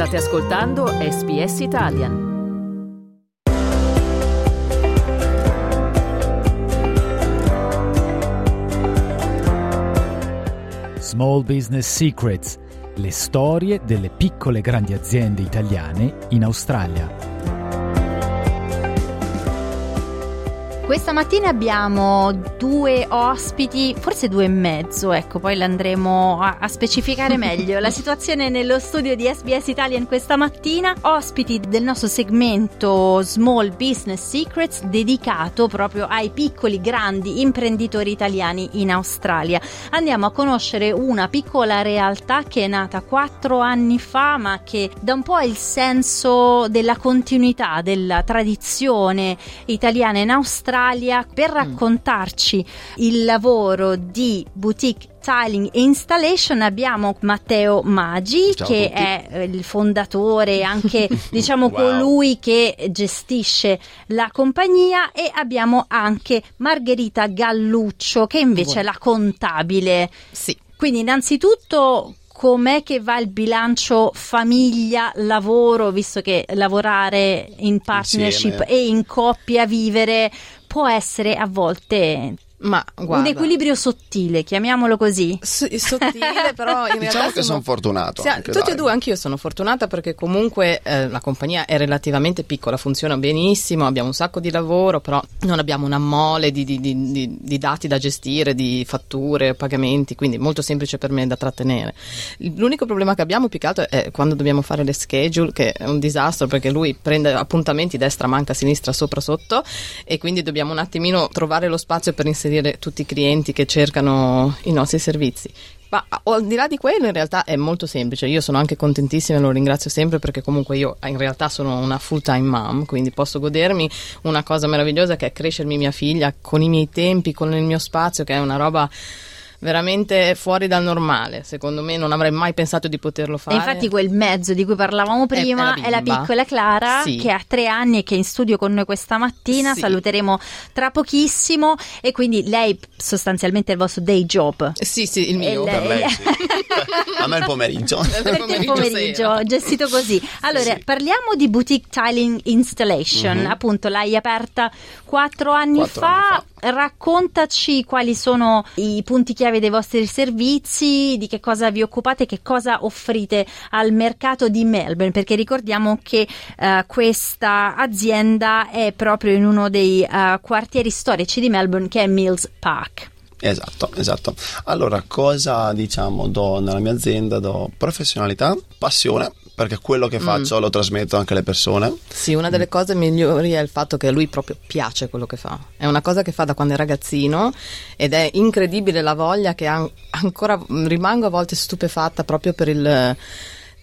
State ascoltando SBS Italian. Small Business Secrets, le storie delle piccole e grandi aziende italiane in Australia. Questa mattina abbiamo due ospiti, forse due e mezzo, ecco, poi l'andremo a, a specificare meglio. La situazione nello studio di SBS Italian questa mattina, ospiti del nostro segmento Small Business Secrets dedicato proprio ai piccoli grandi imprenditori italiani in Australia. Andiamo a conoscere una piccola realtà che è nata quattro anni fa, ma che dà un po' il senso della continuità, della tradizione italiana in Australia Italia per mm. raccontarci il lavoro di boutique Tiling Installation abbiamo Matteo Maggi Ciao che è eh, il fondatore anche diciamo wow. colui che gestisce la compagnia e abbiamo anche Margherita Galluccio che invece wow. è la contabile. Sì. Quindi innanzitutto com'è che va il bilancio famiglia-lavoro, visto che lavorare in partnership Insieme. e in coppia vivere può essere a volte ma guarda, un equilibrio sottile, chiamiamolo così. S- sottile, però in diciamo che sono, fortunato. Sì, tutti dai. e due, anch'io sono fortunata perché comunque eh, la compagnia è relativamente piccola, funziona benissimo, abbiamo un sacco di lavoro, però non abbiamo una mole di, di, di, di dati da gestire, di fatture, pagamenti, quindi è molto semplice per me da trattenere. L'unico problema che abbiamo più che altro è quando dobbiamo fare le schedule, che è un disastro perché lui prende appuntamenti destra, manca, sinistra, sopra, sotto e quindi dobbiamo un attimino trovare lo spazio per inserire inserire tutti i clienti che cercano i nostri servizi. Ma al di là di quello in realtà è molto semplice, io sono anche contentissima e lo ringrazio sempre perché comunque io in realtà sono una full time mom, quindi posso godermi una cosa meravigliosa che è crescermi mia figlia con i miei tempi, con il mio spazio, che è una roba veramente fuori dal normale. Secondo me non avrei mai pensato di poterlo fare. E infatti quel mezzo di cui parlavamo prima è, è, la piccola Clara sì. che ha tre anni e che è in studio con noi questa mattina. Sì. Saluteremo tra pochissimo e quindi lei sostanzialmente è il vostro day job. Sì, sì, il mio. Per lei, sì. A me il pomeriggio. Per te il pomeriggio, gestito così. Allora, sì. parliamo di Boutique Tiling Installation. Mm-hmm. Appunto, l'hai aperta quattro anni, quattro fa. anni fa raccontaci quali sono i punti chiave dei vostri servizi, di che cosa vi occupate, che cosa offrite al mercato di Melbourne, perché ricordiamo che uh, questa azienda è proprio in uno dei uh, quartieri storici di Melbourne che è Mills Park. Esatto, esatto. Allora, cosa diciamo do nella mia azienda? Do professionalità, passione, perché quello che faccio mm. lo trasmetto anche alle persone. Sì, una delle cose migliori è il fatto che a lui proprio piace quello che fa. È una cosa che fa da quando è ragazzino ed è incredibile la voglia che ha, ancora rimango a volte stupefatta proprio per il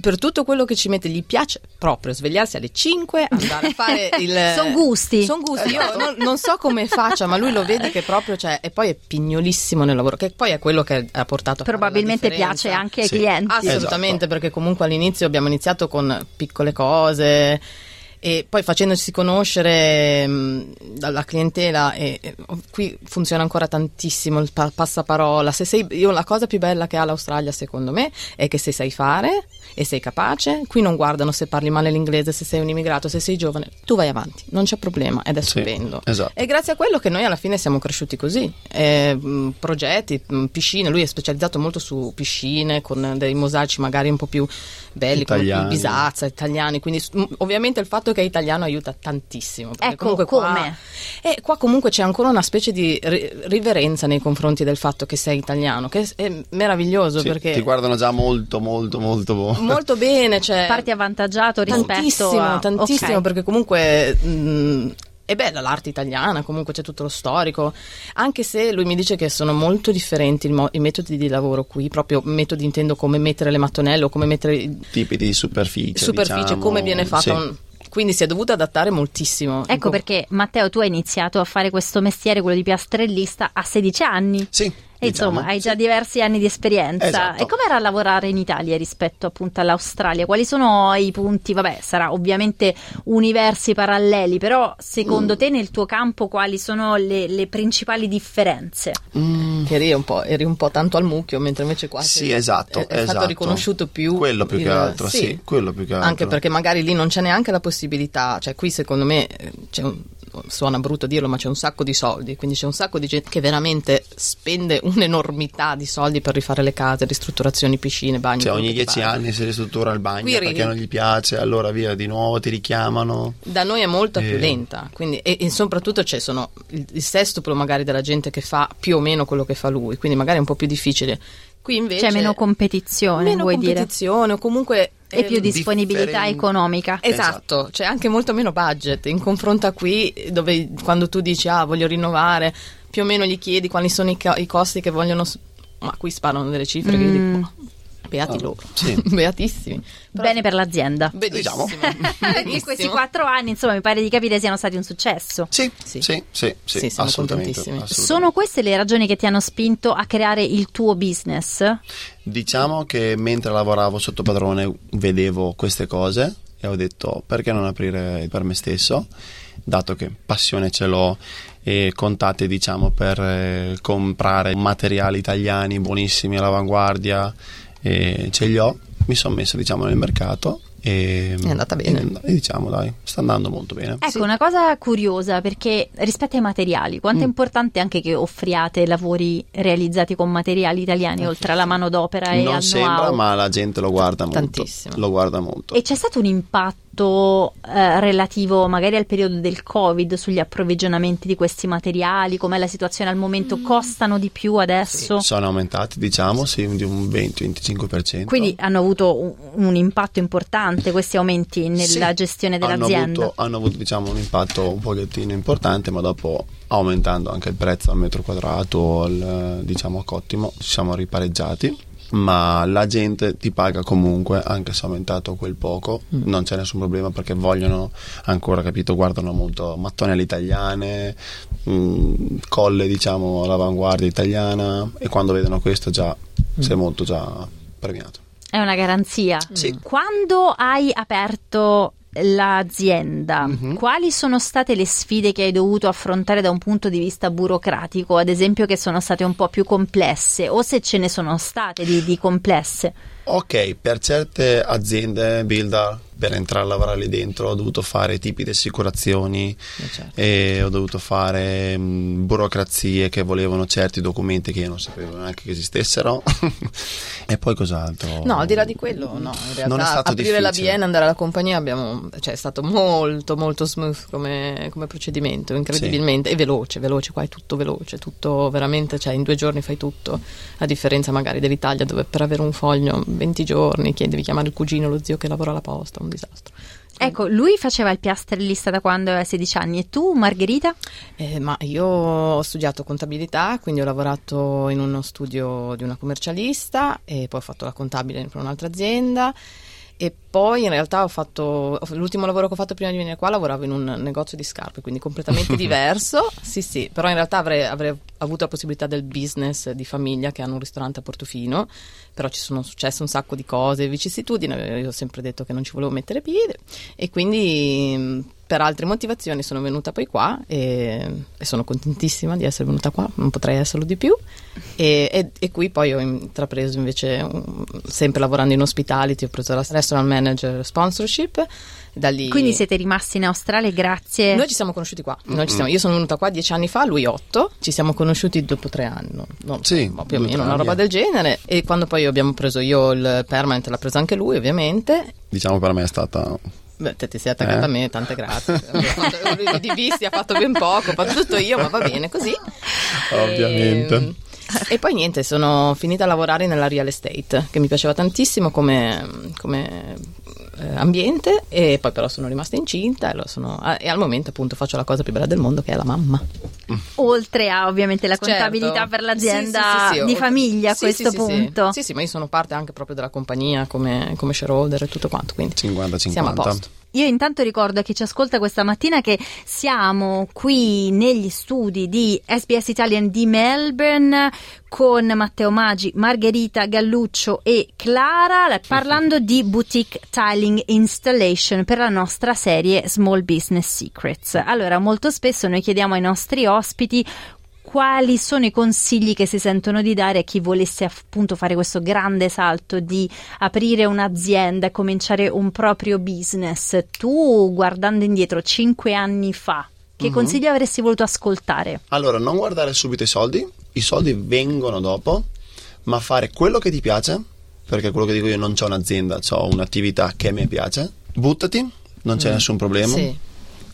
per tutto quello che ci mette, gli piace proprio svegliarsi alle 5, andare a fare il. Sono gusti. Sono gusti. Io non, non, so come faccia, ma lui lo vede che proprio c'è. E poi è pignolissimo nel lavoro, che poi è quello che ha portato a Probabilmente piace anche ai sì. clienti. Assolutamente, esatto. perché comunque all'inizio abbiamo iniziato con piccole cose e poi facendosi conoscere mh, dalla clientela e, e, qui funziona ancora tantissimo il pa- passaparola se sei, io, la cosa più bella che ha l'Australia secondo me è che se sai fare e sei capace qui non guardano se parli male l'inglese se sei un immigrato se sei giovane tu vai avanti non c'è problema ed è sì, stupendo esatto. e grazie a quello che noi alla fine siamo cresciuti così eh, mh, progetti mh, piscine lui è specializzato molto su piscine con dei mosaici magari un po' più belli italiani. come Bisazza italiani quindi ovviamente il fatto che è italiano aiuta tantissimo. Ecco, come? Qua, e qua comunque c'è ancora una specie di riverenza nei confronti del fatto che sei italiano, che è meraviglioso sì, perché... Ti guardano già molto, molto, molto... Molto bene, cioè... Parti avvantaggiato rispetto tantissimo, a... Tantissimo, okay. perché comunque... Mh, è bella l'arte italiana, comunque c'è tutto lo storico, anche se lui mi dice che sono molto differenti mo- i metodi di lavoro qui, proprio metodi intendo come mettere le mattonelle o come mettere... Tipi di superficie. Superficie, diciamo, come viene fatto sì. un quindi si è dovuto adattare moltissimo. Ecco perché Matteo tu hai iniziato a fare questo mestiere, quello di piastrellista, a 16 anni. Sì. Diciamo. insomma, hai già diversi anni di esperienza. Esatto. E com'era lavorare in Italia rispetto appunto all'Australia? Quali sono i punti? Vabbè, sarà ovviamente universi paralleli, però secondo Mm. te nel tuo campo quali sono le, le principali differenze? Mm, Che eri un, po', eri un po' tanto al mucchio, mentre invece qua Sì, sei- esatto, è, è esatto. stato riconosciuto più Quello più il- che altro, sì, quello più che altro. Anche perché magari lì non c'è neanche la possibilità, cioè qui secondo me eh, c'è un, suona brutto dirlo, ma c'è un sacco di soldi, quindi c'è un sacco di gente che veramente spende un'enormità di soldi per rifare le case, ristrutturazioni, piscine, bagni. Cioè, ogni dieci anni si ristruttura il bagno Qui perché non gli piace, allora via di nuovo ti richiamano. Da noi è molto più Eh. lenta, quindi, e, e soprattutto c'è sono il, il sestuplo magari della gente che fa più o meno quello che fa lui, quindi magari è un po' più difficile. Qui invece C'è meno competizione, meno vuoi dire? competizione o comunque E più disponibilità differen- economica. Esatto, c'è anche molto meno budget in confronto a qui dove quando tu dici ah voglio rinnovare, più o meno gli chiedi quali sono i, co- i costi che vogliono, s- ma qui sparano delle cifre che io Mm. dico, "Ma, beati Ah, loro, sì. beatissimi. Però- Bene per l'azienda. benissimo, Diciamo. Perché questi quattro anni, insomma, mi pare di capire siano stati un successo. Sì, Sì. sì, sì, sì, Sì, siamo assolutamente. Sono queste le ragioni che ti hanno spinto a creare il tuo business? Diciamo che mentre lavoravo sotto padrone vedevo queste cose e ho detto perché non aprire per me stesso, dato che passione ce l'ho e contatti diciamo per eh, comprare materiali italiani buonissimi all'avanguardia e ce li ho, mi sono messo diciamo nel mercato e È andata bene. e, diciamo dai, sta andando molto bene. Ecco, una cosa curiosa perché rispetto ai materiali, quanto è Mm. importante anche che offriate lavori realizzati con materiali italiani oltre alla manodopera e non al sembra, know-how? ma la gente lo guarda molto. Tantissimo. Lo guarda molto. E c'è stato un impatto eh, relativo magari al periodo del Covid sugli approvvigionamenti di questi materiali? Com'è la situazione al momento? Costano di più adesso? Sono aumentati, diciamo, sì, di un 20-25%. Quindi hanno avuto un, un impatto importante questi aumenti nella Sì, gestione hanno dell'azienda? avuto, hanno avuto, diciamo, un impatto un pochettino importante, ma dopo aumentando anche il prezzo al metro quadrato, al, diciamo a cottimo, ci siamo ripareggiati. Ma la gente ti paga comunque, anche se è aumentato quel poco, Mm. non c'è nessun problema perché vogliono ancora, capito, guardano molto mattone alle italiane, mh, colle diciamo all'avanguardia italiana e quando vedono questo già Mm. sei molto già premiato. È una garanzia. Sì. Quando hai aperto l'azienda, Mhm. quali sono state le sfide che hai dovuto affrontare da un punto di vista burocratico, ad esempio che sono state un po' più complesse o se ce ne sono state di, di complesse? Ok, per certe aziende builder, per entrare a lavorare lì dentro ho dovuto fare tipi di assicurazioni Eh, certo. e ho dovuto fare mh, burocrazie che volevano certi documenti che io non sapevo neanche che esistessero. e poi cos'altro? No, al di là di quello, no, in realtà Non è stato aprire la difficile. BN, andare alla compagnia, abbiamo, cioè, è stato molto molto smooth come, come procedimento, incredibilmente, e veloce, veloce, qua è tutto veloce, tutto veramente, cioè in due giorni fai tutto, a differenza magari dell'Italia dove per avere un foglio 20 giorni chiedi, devi chiamare il cugino, lo zio che lavora alla posta, un disastro. Ecco, lui faceva il piastrellista da quando aveva 16 anni e tu, Margherita? Eh, ma io ho studiato contabilità, quindi ho lavorato in uno studio di una commercialista e poi ho fatto la contabile per un'altra azienda e poi in realtà ho fatto l'ultimo lavoro che ho fatto prima di venire qua lavoravo in un negozio di scarpe, quindi completamente diverso. Sì, sì, però in realtà avrei, avrei avuto la possibilità del business di famiglia che hanno un ristorante a Portofino, però ci sono successe un sacco di cose, vicissitudini, io ho sempre detto che non ci volevo mettere piede e quindi mh, per altre motivazioni sono venuta poi qua e, e sono contentissima di essere venuta qua, non potrei esserlo di più e, e- e qui poi ho intrapreso invece sempre lavorando in hospitality, ho preso la restaurant manager sponsorship, da lì Quindi siete rimasti in Australia grazie... noi ci siamo conosciuti qua. Noi ci siamo- io sono venuta qua dieci anni fa, lui otto. Ci siamo conosciuti dopo tre anni, no? Sì, più o meno, una roba eh. del genere. E quando poi abbiamo preso io il permanent, l'ha preso anche lui, ovviamente. Diciamo per me è stata Beh, te ti sei attaccata Eh? a me, tante grazie. Fatto- lui di visti ha fatto ben poco, ho fatto tutto io, ma va bene così. Ovviamente. E, e poi niente, sono finita a lavorare nella real estate, che mi piaceva tantissimo come, come, eh, ambiente, e poi però sono rimasta incinta e, lo sono- ah, e al momento appunto faccio la cosa più bella del mondo che è la mamma. Oltre a ovviamente la Certo. contabilità per l'azienda Sì, sì, sì, sì, di oltre- famiglia a sì, questo sì, sì, sì. punto. Sì, sì, ma io sono parte anche proprio della compagnia come, come shareholder e tutto quanto, quindi 50-50. siamo a posto. Io intanto ricordo a chi ci ascolta questa mattina che siamo qui negli studi di SBS Italian di Melbourne con Matteo Maggi, Margherita Galluccio e Clara parlando di boutique tiling installation per la nostra serie Small Business Secrets. Allora, molto spesso noi chiediamo ai nostri ospiti quali sono i consigli che si sentono di dare a chi volesse appunto fare questo grande salto di aprire un'azienda e cominciare un proprio business. Tu, guardando indietro cinque anni fa, che uh-huh. consigli avresti voluto ascoltare? Allora, non guardare subito i soldi, i soldi vengono dopo, ma fare quello che ti piace, perché quello che dico io non c'ho un'azienda, ho un'attività che mi piace, buttati, non c'è mm. nessun problema, sì.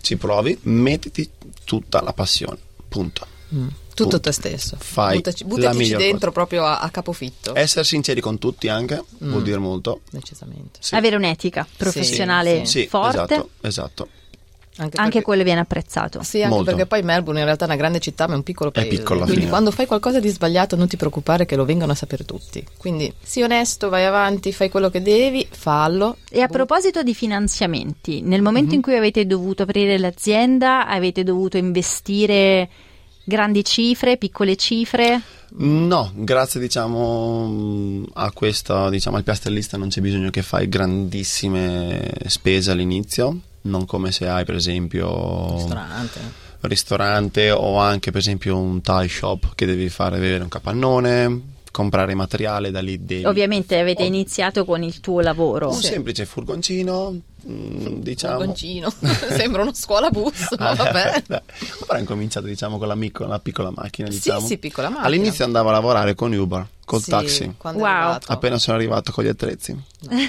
ci provi, mettiti tutta la passione, punto. Mm. Tutto te stesso. Fai buttaci, buttaci dentro cosa. proprio a, a, capofitto. Essere sinceri con tutti anche mm. vuol dire molto. Decisamente. Sì. Avere un'etica professionale sì, sì. forte. Esatto, esatto. Anche, anche quello viene apprezzato. Sì, anche Molto. perché poi Melbourne in realtà è una grande città, ma è un piccolo paese. È piccola, quindi quando fai qualcosa di sbagliato non ti preoccupare che lo vengano a sapere tutti. Quindi sii onesto, vai avanti, fai quello che devi, fallo. E a proposito di finanziamenti, nel momento mm-hmm. in cui avete dovuto aprire l'azienda, avete dovuto investire Grandi cifre, piccole cifre? No, grazie diciamo a questo, diciamo al piastrellista non c'è bisogno che fai grandissime spese all'inizio, non come se hai per esempio ristorante. ristorante o anche per esempio un tie shop che devi fare vedere un capannone, comprare materiale da lì devi. Ovviamente avete oh. iniziato con il tuo lavoro. Un sì. semplice furgoncino, diciamo. Furgoncino. sembra una scuola bus ma ah, vabbè però ho incominciato diciamo con la, micro, la piccola macchina diciamo. sì sì piccola macchina. All'inizio andavo a lavorare con Uber col sì, taxi. wow. appena sono arrivato con gli attrezzi. No.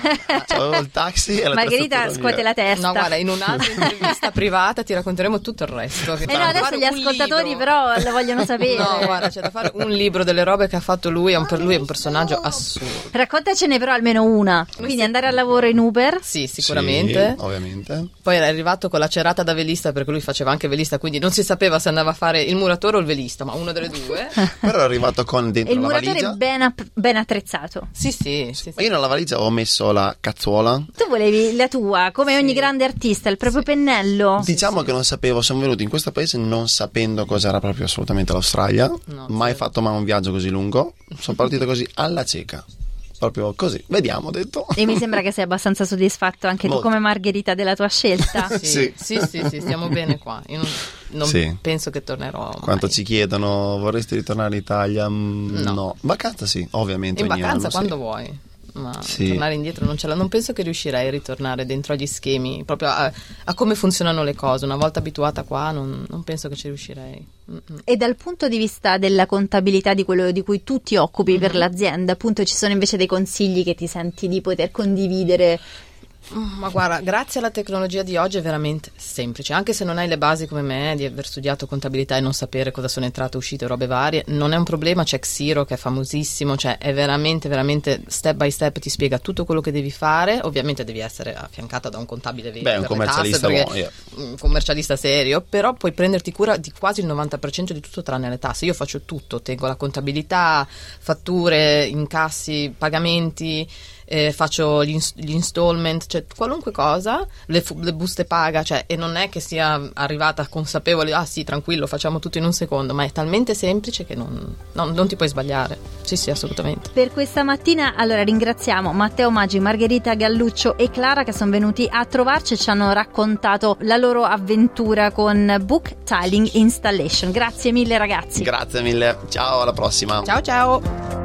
avevo il taxi e la Margherita scuote la testa. No guarda in un'altra intervista privata ti racconteremo tutto il resto eh no adesso gli ascoltatori libro. però lo vogliono sapere. No guarda c'è da fare un libro delle robe che ha fatto lui è un, per lui è un personaggio assurdo. Raccontacene però almeno una quindi andare al lavoro in Uber. Sì sicuramente. sì, ovviamente Esattamente. Poi era arrivato con la cerata da velista perché lui faceva anche velista, quindi non si sapeva se andava a fare il muratore o il velista, ma una delle due. Però era arrivato con dentro il la valigia. Il muratore ben, app- ben attrezzato. Sì, sì, sì, sì. Io nella valigia ho messo la cazzuola. Tu volevi la tua, come sì. ogni grande artista, il proprio pennello. Diciamo che non sapevo, sono venuto in questo paese non sapendo cos'era proprio assolutamente l'Australia. No, mai fatto mai un viaggio così lungo. Sono partito così alla cieca proprio così. Vediamo, detto. E mi sembra che sei abbastanza soddisfatto anche Molto. tu come Margherita della tua scelta. sì, sì, sì, sì, stiamo bene qua. Io non, non sì. penso che tornerò. Mai. Quanto ci chiedono, vorresti ritornare in Italia? Mm, no. no. Vacanza sì, ovviamente. In vacanza anno, quando sì. vuoi ma sì. tornare indietro non ce l'ho. Non penso che riuscirei a ritornare dentro agli schemi, proprio a, a come funzionano le cose. Una volta abituata qua, non, non penso che ci riuscirei. Mm-mm. E dal punto di vista della contabilità di quello di cui tu ti occupi mm-hmm. per l'azienda, appunto, ci sono invece dei consigli che ti senti di poter condividere ma guarda, grazie alla tecnologia di oggi è veramente semplice, anche se non hai le basi come me di aver studiato contabilità e non sapere cosa sono entrate, uscite, robe varie, non è un problema, c'è Xiro che è famosissimo, cioè è veramente, veramente step by step ti spiega tutto quello che devi fare, ovviamente devi essere affiancata da un contabile vero, Beh, un commercialista, tasse, perché, un commercialista serio, però puoi prenderti cura di quasi il 90% di tutto tranne le tasse, io faccio tutto, tengo la contabilità, fatture, incassi, pagamenti, eh, faccio gli, gli, installment, cioè qualunque cosa, le, le, buste paga, cioè, e non è che sia arrivata consapevole, ah sì, tranquillo, facciamo tutto in un secondo, ma è talmente semplice che non, non, non ti puoi sbagliare. Sì, sì, assolutamente. Per questa mattina, allora ringraziamo Matteo Maggi, Margherita Galluccio e Clara che sono venuti a trovarci e ci hanno raccontato la loro avventura con Book Tiling Installation. Grazie mille ragazzi. Grazie mille, ciao, alla prossima. Ciao ciao.